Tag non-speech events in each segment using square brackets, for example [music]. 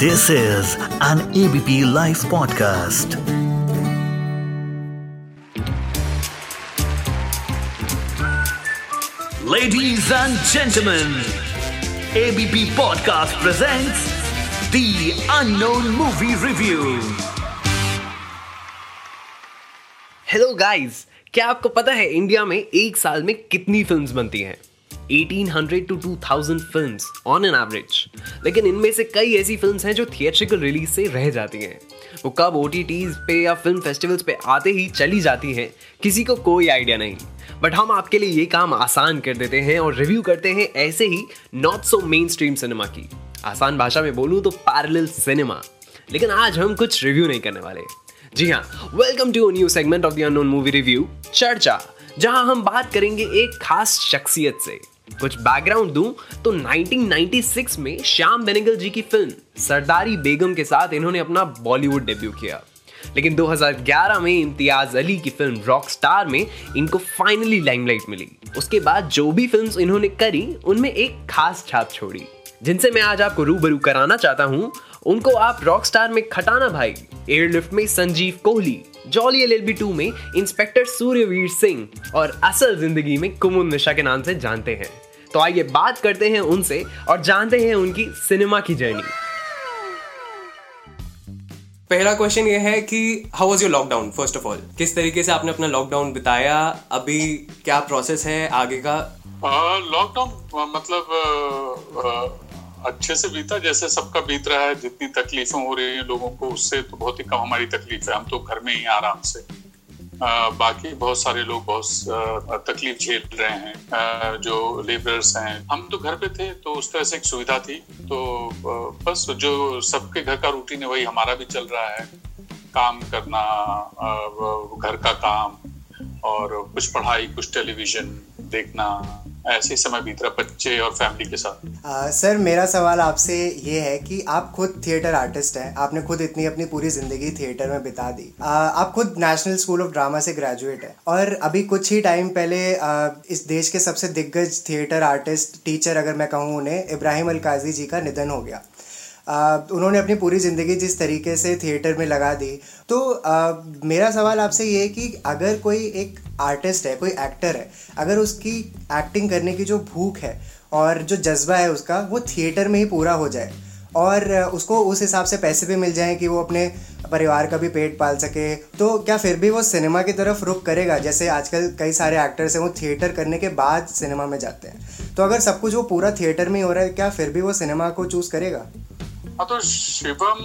This is an ABP Life podcast. Ladies and gentlemen, ABP Podcast presents The Unknown Movie Review. Hello guys क्या आपको पता है India में एक साल में कितनी फिल्म्स बनती हैं 1800 to 2000 films on an average लेकिन इनमें से कई ऐसी फिल्म्स हैं जो थिएट्रिकल रिलीज़ से रह जाती हैं। वो कब ओ पे या फ़िल्म फेस्टिवल्स पे आते ही चली जाती हैं, किसी को कोई आइडिया नहीं। बट हम आपके लिए ये काम आसान कर देते हैं और रिव्यू करते हैं ऐसे ही not so mainstream cinema की। आसान भाषा में बोलूँ तो पैरेलल सिनेमा लेकिन आज हम कुछ रिव्यू नहीं करने वाले। जी हाँ welcome to new segment of the unknown movie review चर्चा, जहाँ हम बात करेंगे एक खास शख्सियत से। कुछ बैकग्राउंड दूँ तो 1996 में श्याम बेनेगल जी की फ़िल्म सरदारी बेगम के साथ इन्होंने अपना बॉलीवुड डेब्यू किया। लेकिन 2011 में इम्तियाज़ अली की फ़िल्म रॉक स्टार में इनको फाइनली लाइमलाइट मिली। उसके बाद जो भी फिल्म्स इन्होंने करी, उनमें एक खास छाप छोड़ी, जिनसे मैं आज आपको रूबरू कराना चाहता हूँ। उनको आप रॉक स्टार में खटाना भाई एयरलिफ्ट में Sanjeev Kohli Jolly L L two में इंस्पेक्टर सूर्यवीर सिंह और असल ज़िंदगी में कुमुद निशा के नाम से जानते हैं। तो आइए बात करते हैं उनसे और जानते हैं उनकी सिनेमा की जर्नी। पहला क्वेश्चन ये है कि how was your lockdown first of all किस तरीके से आपने अपना लॉकडाउन बिताया? अभी क्या प्रोसेस है आगे का? लॉकडाउन मतलब अच्छे से बीता जैसे सबका बीत रहा है जितनी तकलीफें हो रही हैं लोगों को उससे तो बहुत ही कम हमारी तकलीफ़ है। हम तो घर में ही आराम से। आ, बाकी बहुत सारे लोग बहुत तकलीफ़ झेल रहे हैं। आ, जो लेबरर्स हैं। हम तो घर पे थे तो उस तरह से एक सुविधा थी। तो बस जो सबके घर का रूटीन है वही हमारा भी चल रहा है। काम करना घर का काम और कुछ पढ़ाई कुछ टेलीविज़न देखना। ऐसे समय बीत रहा बच्चे और फैमिली के साथ। आ, सर मेरा सवाल आपसे ये है कि आप खुद थिएटर आर्टिस्ट हैं आपने खुद इतनी अपनी पूरी ज़िंदगी थिएटर में बिता दी। आ, आप खुद नेशनल स्कूल ऑफ़ ड्रामा से ग्रेजुएट है और अभी कुछ ही टाइम पहले आ, इस देश के सबसे दिग्गज थिएटर आर्टिस्ट टीचर अगर मैं कहूँ उन्हें इब्राहिम अलकाजी जी का निधन हो गया। उन्होंने अपनी पूरी ज़िंदगी जिस तरीके से थिएटर में लगा दी। तो मेरा सवाल आपसे ये है कि अगर कोई एक आर्टिस्ट है, कोई एक्टर है, अगर उसकी एक्टिंग करने की जो भूख है और जो जज्बा है उसका, वो थिएटर में ही पूरा हो जाए और उसको उस हिसाब से पैसे भी मिल जाएँ कि वो अपने परिवार का भी पेट पाल सके तो क्या फिर भी वो सिनेमा की तरफ़ रुख करेगा? जैसे आजकल कई सारे एक्टर्स हैं, वो थिएटर करने के बाद सिनेमा में जाते हैं। तो अगर सब कुछ वो पूरा थिएटर में ही हो रहा है, क्या फिर भी वो सिनेमा को चूज़ करेगा? हाँ तो शिवम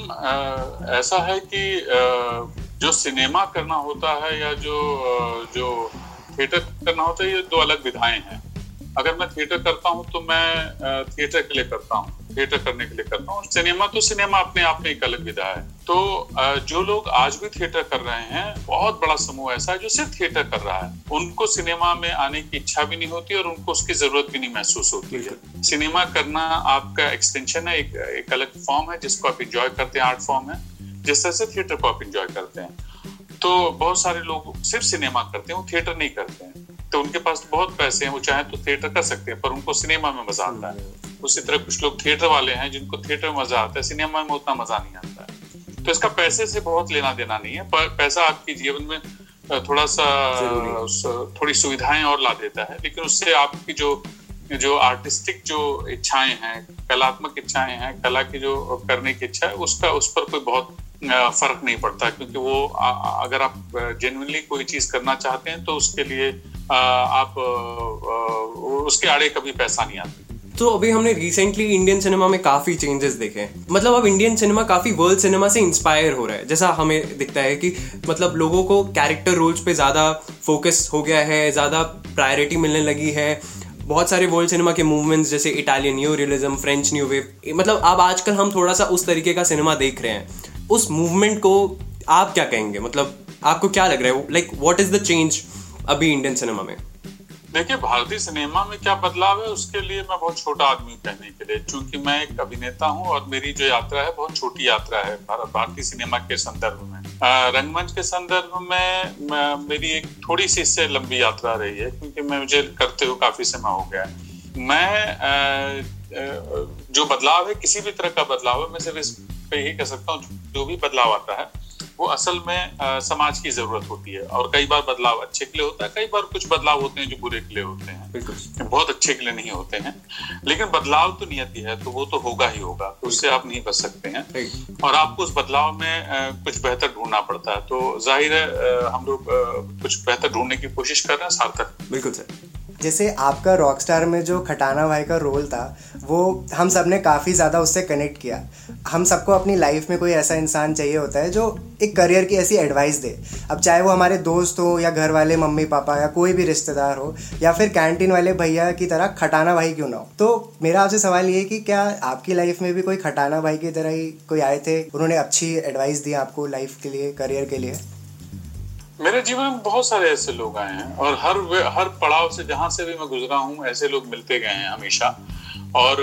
ऐसा है कि जो सिनेमा करना होता है या जो जो थिएटर करना होता है, ये दो अलग विधाएँ हैं। अगर मैं थिएटर करता हूँ तो मैं थिएटर के लिए करता हूँ। थिएटर करने के लिए करता हूँ। सिनेमा तो सिनेमा अपने आप में एक अलग विधा है। तो जो लोग आज भी थिएटर कर रहे हैं बहुत बड़ा समूह ऐसा है जो सिर्फ़ थिएटर कर रहा है। उनको सिनेमा में आने की इच्छा भी नहीं होती और उनको उसकी ज़रूरत भी नहीं महसूस होती है। सिनेमा करना आपका एक्सटेंशन है एक, एक अलग फॉर्म है जिसको आप इंजॉय करते हैं आर्ट फॉर्म है। जिस तरह से थिएटर को आप इंजॉय करते हैं। तो बहुत सारे लोग सिर्फ़ सिनेमा करते हैं वो थिएटर नहीं करते हैं। तो उनके पास तो बहुत पैसे हैं वो चाहे तो थिएटर कर सकते हैं पर उनको सिनेमा में मज़ा आता है। उसी तरह कुछ लोग थिएटर वाले हैं जिनको थिएटर में मज़ा आता है सिनेमा में उतना मज़ा नहीं आता है। तो इसका पैसे से बहुत लेना देना नहीं है पर पैसा आपके जीवन में थोड़ा सा थोड़ी सुविधाएँ और ला देता है। लेकिन उससे आपकी जो जो आर्टिस्टिक जो इच्छाएँ हैं कलात्मक इच्छाएँ हैं कला की जो करने की इच्छा है उसका उस पर कोई बहुत फ़र्क नहीं पड़ता क्योंकि वो अगर आप जेनुअनली कोई चीज़ करना चाहते हैं तो उसके लिए आप उसके आड़े कभी पैसा नहीं आता। तो अभी हमने रिसेंटली इंडियन सिनेमा में काफ़ी चेंजेस देखे। हैं मतलब अब इंडियन सिनेमा काफ़ी वर्ल्ड सिनेमा से इंस्पायर हो रहा है। जैसा हमें दिखता है कि मतलब लोगों को कैरेक्टर रोल्स पे ज़्यादा फोकस हो गया है, ज़्यादा प्रायोरिटी मिलने लगी है। बहुत सारे वर्ल्ड सिनेमा के मूवमेंट्स जैसे Italian new realism French new wave मतलब अब आजकल हम थोड़ा सा उस तरीके का सिनेमा देख रहे हैं। उस मूवमेंट को आप क्या कहेंगे? मतलब आपको क्या लग रहा है? Like what is the change अभी इंडियन सिनेमा में? देखिए, भारतीय सिनेमा में क्या बदलाव है, उसके लिए मैं बहुत छोटा आदमी कहने के लिए। क्योंकि मैं एक अभिनेता हूँ और मेरी जो यात्रा है, बहुत छोटी यात्रा है भारतीय सिनेमा के संदर्भ में। रंगमंच के संदर्भ में मेरी एक थोड़ी सी इससे लंबी यात्रा रही है, क्योंकि मैं मुझे करते हुए काफ़ी समय हो गया मैं जो बदलाव है, किसी भी तरह का बदलाव है, मैं सिर्फ़ इस मैं यही कह सकता हूँ, जो भी बदलाव आता है वो असल में आ, समाज की ज़रूरत होती है। और कई बार बदलाव अच्छे के लिए होता है कई बार कुछ बदलाव होते हैं जो बुरे के लिए होते हैं। बहुत अच्छे के लिए नहीं होते हैं। लेकिन बदलाव तो नियति है तो वो तो होगा ही होगा। तो उससे आप नहीं बच सकते हैं। और आपको उस बदलाव में आ, कुछ बेहतर ढूंढना पड़ता है। तो ज़ाहिर है हम लोग कुछ बेहतर ढूँढने की कोशिश कर रहे हैं सार्थक। बिल्कुल सर। जैसे आपका रॉकस्टार में जो खटाना भाई का रोल था, वो हम सबने काफ़ी ज़्यादा उससे कनेक्ट किया। हम सबको अपनी लाइफ में कोई ऐसा इंसान चाहिए होता है जो एक करियर की ऐसी एडवाइस दे। अब चाहे वो हमारे दोस्त हो या घर वाले मम्मी पापा या कोई भी रिश्तेदार हो, या फिर कैंटीन वाले भैया की तरह खटाना भाई क्यों ना हो? तो मेरा आपसे सवाल ये कि क्या आपकी लाइफ में भी कोई खटाना भाई की तरह ही कोई आए थे? उन्होंने अच्छी एडवाइस दी आपको लाइफ के लिए करियर के लिए? मेरे जीवन में बहुत सारे ऐसे लोग आए हैं और हर हर पड़ाव से जहाँ से भी मैं गुजरा हूँ, ऐसे लोग मिलते गए हैं हमेशा। और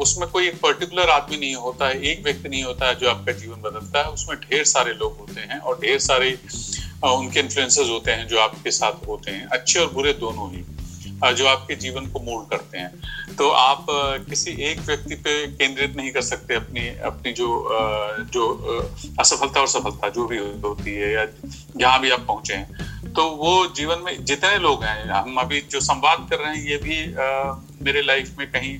उसमें कोई एक पर्टिकुलर आदमी नहीं होता है, एक व्यक्ति नहीं होता है जो आपका जीवन बदलता है। उसमें ढेर सारे लोग होते हैं और ढेर सारे उनके इन्फ्लुएंसेस होते हैं जो आपके साथ होते हैं। अच्छे और बुरे दोनों ही। जो आपके जीवन को मोल्ड करते हैं। तो आप किसी एक व्यक्ति पे केंद्रित नहीं कर सकते अपनी अपनी जो जो असफलता और सफलता जो भी होती है या जहाँ भी आप पहुँचे हैं। तो वो जीवन में जितने लोग हैं, हम अभी जो संवाद कर रहे हैं, ये भी मेरे लाइफ में कहीं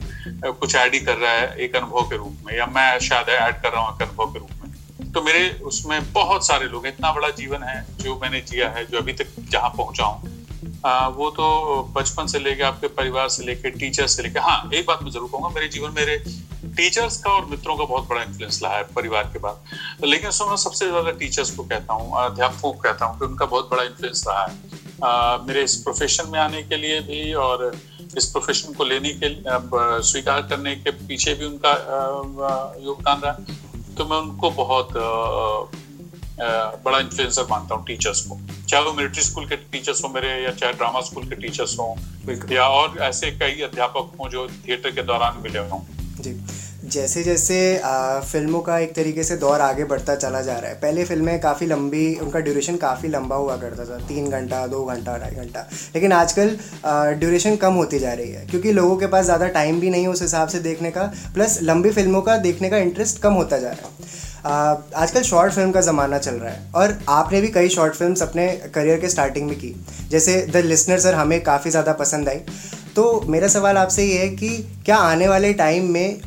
कुछ ऐड ही कर रहा है एक अनुभव के रूप में या मैं शायद ऐड कर रहा हूँ एक अनुभव के रूप में। तो मेरे उसमें बहुत सारे लोग इतना बड़ा जीवन है जो मैंने जिया है, जो अभी तक जहाँ पहुँचा वो तो बचपन से लेके आपके परिवार से लेके टीचर से लेके हाँ एक बात मैं ज़रूर कहूँगा मेरे जीवन मेरे टीचर्स का और मित्रों का बहुत बड़ा इन्फ्लुएंस रहा है परिवार के बाद। लेकिन उसमें मैं सबसे ज़्यादा टीचर्स को कहता हूँ अध्यापकों को कहता हूँ कि उनका बहुत बड़ा इन्फ्लुएंस रहा है। आ, मेरे इस प्रोफेशन में आने के लिए भी और इस प्रोफेशन को लेने के स्वीकार करने के पीछे भी उनका योगदान रहा। तो मैं उनको बहुत बड़ा इन्फ्लुएंसर मानता हूँ टीचर्स को। चाहे वो मिलिट्री स्कूल के टीचर्स हो मेरे या चाहे ड्रामा स्कूल के टीचर्स हो या और ऐसे कई अध्यापक हों जो थिएटर के दौरान मिले हों। जी। जैसे जैसे आ, फ़िल्मों का एक तरीके से दौर आगे बढ़ता चला जा रहा है। पहले फ़िल्में काफ़ी लंबी उनका ड्यूरेशन काफ़ी लंबा हुआ करता था। तीन घंटा दो घंटा ढाई घंटा। लेकिन आजकल ड्यूरेशन कम होती जा रही है क्योंकि लोगों के पास ज़्यादा टाइम भी नहीं है उस हिसाब से देखने का। प्लस लंबी फ़िल्मों का देखने का इंटरेस्ट कम होता जा रहा है। आजकल शॉर्ट फ़िल्म का ज़माना चल रहा है और आपने भी कई शॉर्ट फिल्म्स अपने करियर के स्टार्टिंग में की। जैसे द लिसनर सर हमें काफ़ी ज़्यादा पसंद आई। तो मेरा सवाल आपसे ये है कि क्या आने वाले टाइम में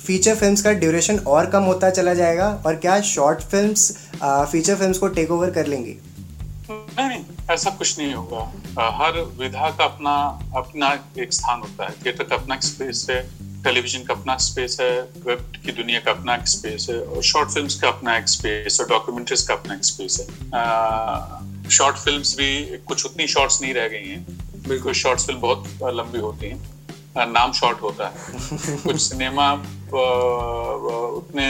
फीचर फिल्म्स का ड्यूरेशन और कम होता चला जाएगा और क्या शॉर्ट फिल्म्स फीचर फिल्म्स को टेक ओवर कर लेंगी? नहीं नहीं, ऐसा कुछ नहीं होगा। हर विधा का अपना अपना एक स्थान होता है। थिएटर का अपना एक स्पेस है। टेलीविज़न का अपना स्पेस है वेब की दुनिया का अपना एक स्पेस है और शॉर्ट फिल्म्स का अपना एक स्पेस है डॉक्यूमेंट्रीज का अपना एक स्पेस है। शॉर्ट फिल्म्स भी कुछ उतनी शॉर्ट्स नहीं रह गई हैं। बिल्कुल शॉर्ट फ़िल्म बहुत लंबी होती हैं। नाम शॉर्ट होता है। [laughs] कुछ सिनेमा उतने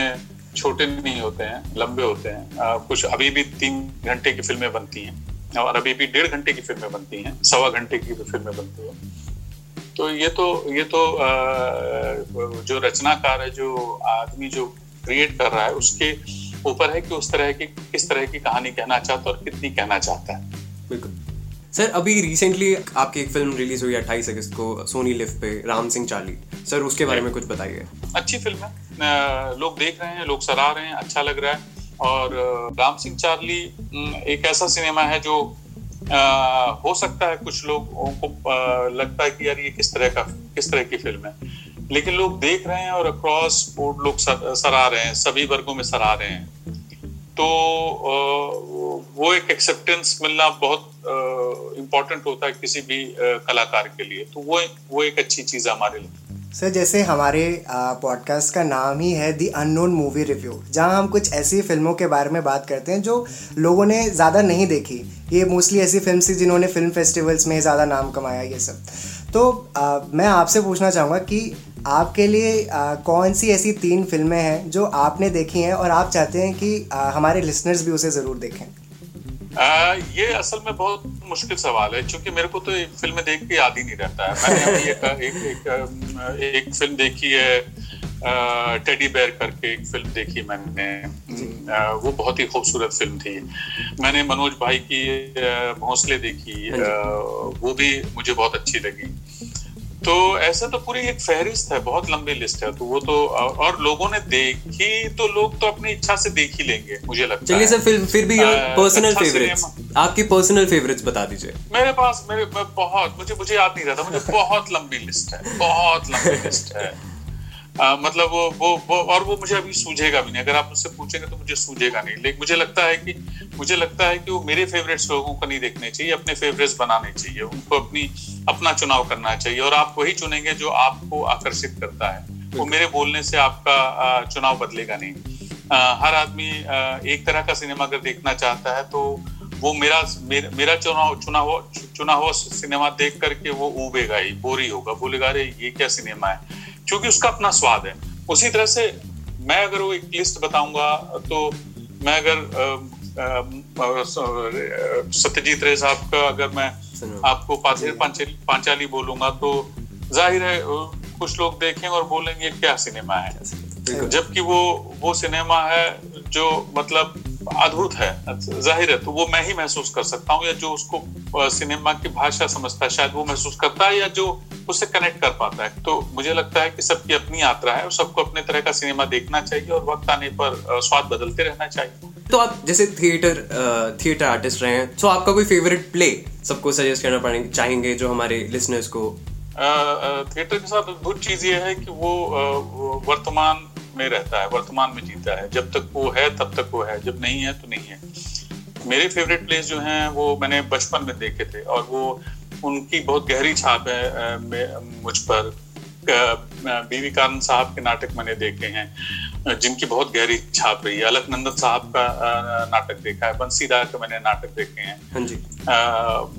छोटे नहीं होते हैं लंबे होते हैं। कुछ अभी भी तीन घंटे की फ़िल्में बनती हैं और अभी भी डेढ़ घंटे की फ़िल्में बनती हैं सवा घंटे की फ़िल्में बनती हैं। तो ये तो ये तो जो रचनाकार है जो आदमी जो क्रिएट कर रहा है उसके ऊपर है कि उस तरह की किस तरह की कहानी कहना चाहता है और कितनी कहना चाहता है। बिल्कुल। सर अभी रिसेंटली आपकी एक फ़िल्म रिलीज़ हुई अट्ठाईस अगस्त को सोनी लिफ्ट पे राम सिंह चार्ली। सर उसके बारे में कुछ बताइए। अच्छी फ़िल्म है। लोग देख रहे हैं लोग सराह रहे हैं अच्छा लग रहा है। और राम सिंह चार्ली एक ऐसा सिनेमा है जो आ, हो सकता है कुछ लोगों को लगता है कि यार ये किस तरह का किस तरह की फ़िल्म है। लेकिन लोग देख रहे हैं और अक्रॉस बोर्ड लोग सर, सराह रहे हैं सभी वर्गों में सराह रहे हैं। तो वो एक एक्सेप्टेंस मिलना बहुत इम्पोर्टेंट होता है किसी भी कलाकार के लिए। तो वो वो एक अच्छी चीज़ है हमारे लिए। सर जैसे हमारे पॉडकास्ट का नाम ही है दी अननोन मूवी रिव्यू जहाँ हम कुछ ऐसी फ़िल्मों के बारे में बात करते हैं जो लोगों ने ज़्यादा नहीं देखी। ये मोस्टली ऐसी फ़िल्म थी जिन्होंने फ़िल्म फेस्टिवल्स में ज़्यादा नाम कमाया ये सब। तो आ, मैं आपसे पूछना चाहूँगा कि आपके लिए आ, कौन सी ऐसी तीन फ़िल्में हैं जो आपने देखी हैं और आप चाहते हैं कि आ, हमारे लिसनर्स भी उसे ज़रूर देखें? आ, ये असल में बहुत मुश्किल सवाल है क्योंकि मेरे को तो एक फ़िल्म देख के याद ही नहीं रहता है। मैंने अभी एक, एक, एक, एक फ़िल्म देखी है टेडी बेयर करके एक फ़िल्म देखी मैंने। आ, वो बहुत ही खूबसूरत फ़िल्म थी। मैंने मनोज भाई की भोंसले देखी आ, वो भी मुझे बहुत अच्छी लगी। तो ऐसे तो पूरी एक फहरिस्त है बहुत लंबी लिस्ट है तो वो तो और लोगों ने देखी तो लोग तो अपनी इच्छा से देख ही लेंगे मुझे लगता चलिए सर फिर फिर भी पर्सनल फेवरेट्स अच्छा आपकी पर्सनल फेवरेट्स बता दीजिए। मेरे पास मेरे बहुत मुझे मुझे याद नहीं रहता मुझे बहुत लंबी लिस्ट है बहुत लंबी लिस्ट है। आ, मतलब वो, वो वो और वो मुझे अभी सूझेगा भी नहीं। अगर आप मुझसे पूछेंगे तो मुझे सूझेगा नहीं। लेकिन मुझे लगता है कि मुझे लगता है कि वो मेरे फेवरेट्स लोगों को नहीं देखने चाहिए अपने फेवरेट्स बनाने चाहिए उनको अपनी अपना चुनाव करना चाहिए। और आप वही चुनेंगे जो आपको आकर्षित करता है। वो मेरे बोलने से आपका चुनाव बदलेगा नहीं। हर आदमी एक तरह का सिनेमा अगर देखना चाहता है तो वो मेरा मेरा चुनाव चुना हुआ चुना हुआ सिनेमा देख करके वो उबेगा ही बोरी होगा। बोलेगा अरे ये क्या सिनेमा है? क्योंकि उसका अपना स्वाद है। उसी तरह से मैं अगर वो एक लिस्ट बताऊँगा तो मैं अगर सत्यजीत रे साहब का अगर मैं आपको पांचाली बोलूँगा तो ज़ाहिर है कुछ लोग देखेंगे और बोलेंगे क्या सिनेमा है? जबकि वो वो सिनेमा है जो मतलब अद्भुत है ज़ाहिर है तो वो मैं ही महसूस कर सकता हूँ या जो उसको सिनेमा की भाषा समझता है शायद वो महसूस करता है या जो उससे कनेक्ट कर पाता है। तो मुझे लगता है कि सबकी अपनी यात्रा है और सबको अपने तरह का सिनेमा देखना चाहिए और वक्त आने पर स्वाद बदलते रहना चाहिए। तो आप जैसे थिएटर थिएटर आर्टिस्ट रहे हैं तो आपका कोई फेवरेट प्ले सबको सजेस्ट करना पड़ेंगे चाहेंगे जो हमारे लिसनर्स को? थिएटर के साथ अद्भुत चीज़ ये है कि वो वर्तमान में रहता है, वर्तमान में जीता है। जब तक वो है, तब तक वो है। जब नहीं है तो नहीं है। मेरे फेवरेट प्लेस जो हैं, वो मैंने बचपन में देखे थे और वो उनकी बहुत गहरी छाप है मुझ पर। बीवी कानन साहब के नाटक मैंने देखे हैं। जिनकी बहुत गहरी छाप रही है। अलकनंदन साहब का नाटक देखा है बंसीदार का मैंने नाटक देखे हैं। हाँ जी।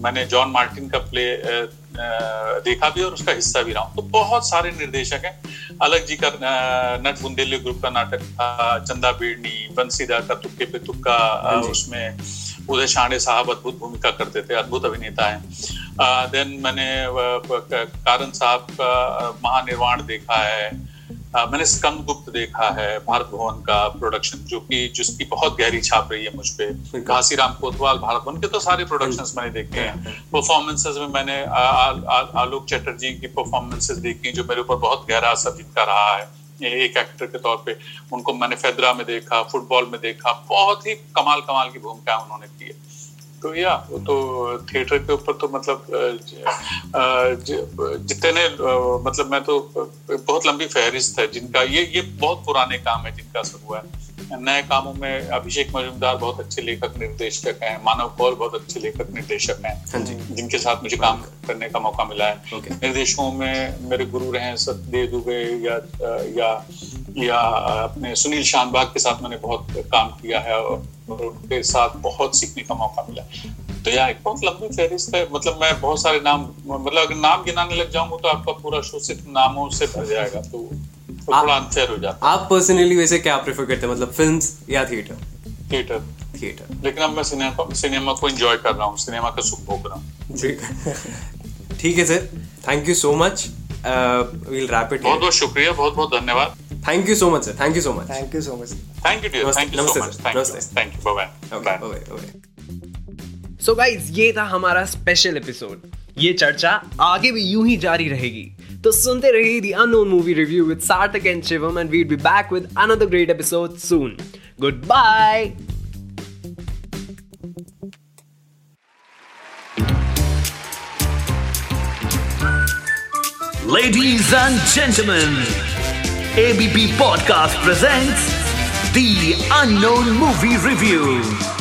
मैंने जॉन मार्टिन का प्ले देखा भी और उसका हिस्सा भी रहा हूँ। तो बहुत सारे निर्देशक हैं। अलग जी का नट बुंदेली ग्रुप का नाटक था चंदा बेड़नी बंसीदार का तुक्के पे तुक्का हाँ उसमें उदय शांडे साहब अद्भुत भूमिका करते थे अद्भुत अभिनेता है। देन मैंने कारण साहब का महानिर्वाण देखा है। आ, मैंने स्कंद गुप्त देखा है भारत भवन का प्रोडक्शन जो कि जिसकी बहुत गहरी छाप रही है मुझ पे। घासी राम कोतवाल भारत भवन के तो सारे प्रोडक्शन मैंने देखे हैं। परफॉर्मेंसेज में मैंने आलोक चटर्जी की परफॉर्मेंसेज देखी जो मेरे ऊपर बहुत गहरा असर जिनका रहा है। एक एक्टर के तौर पे उनको मैंने फेदरा में देखा फुटबॉल में देखा बहुत ही कमाल कमाल की भूमिका उन्होंने की है। तो या वो तो थिएटर के ऊपर तो मतलब जितने मतलब मैं तो बहुत लंबी फहरिस्त है जिनका, ये ये बहुत पुराने काम है जिनका शुरू हुआ है। नए कामों में अभिषेक मजुमदार बहुत अच्छे लेखक निर्देशक हैं मानव कौर बहुत अच्छे लेखक निर्देशक हैं हाँ जिनके साथ मुझे काम करने का मौका मिला है। निर्देशकों में मेरे गुरु रहे सत्यदेव दुबे या या या अपने सुनील शानबाग के साथ मैंने बहुत काम किया है और उनके साथ बहुत सीखने का मौका मिला तो यह एक बहुत लंबी फहरिस्त है मतलब मैं बहुत सारे नाम मतलब अगर नाम गिनाने लग जाऊँगा तो आपका पूरा शो सिर्फ़ नामों से भर जाएगा तो तो थोड़ा अनफेयर हो जाता आप पर्सनली वैसे क्या प्रेफर करते हैं? मतलब फिल्म्स या थिएटर थिएटर थिएटर लेकिन अब मैं सिनेमा सिनेमा को एंजॉय कर रहा हूँ सिनेमा का सुख भोग रहा हूँ। ठीक है sir thank you so much will wrap it बहुत बहुत शुक्रिया बहुत बहुत धन्यवाद thank you so much sir thank you so much thank you so much thank you dear thank you so much thank you bye bye bye bye so guys ये था हमारा special episode ये चर्चा आगे भी यूँ ही जारी रहेगी. The Sundarehi, the unknown movie review with Sarthak and Shivam, and we'd be back with another great episode soon. Goodbye! Ladies and gentlemen, ABB Podcast presents The Unknown Movie Review.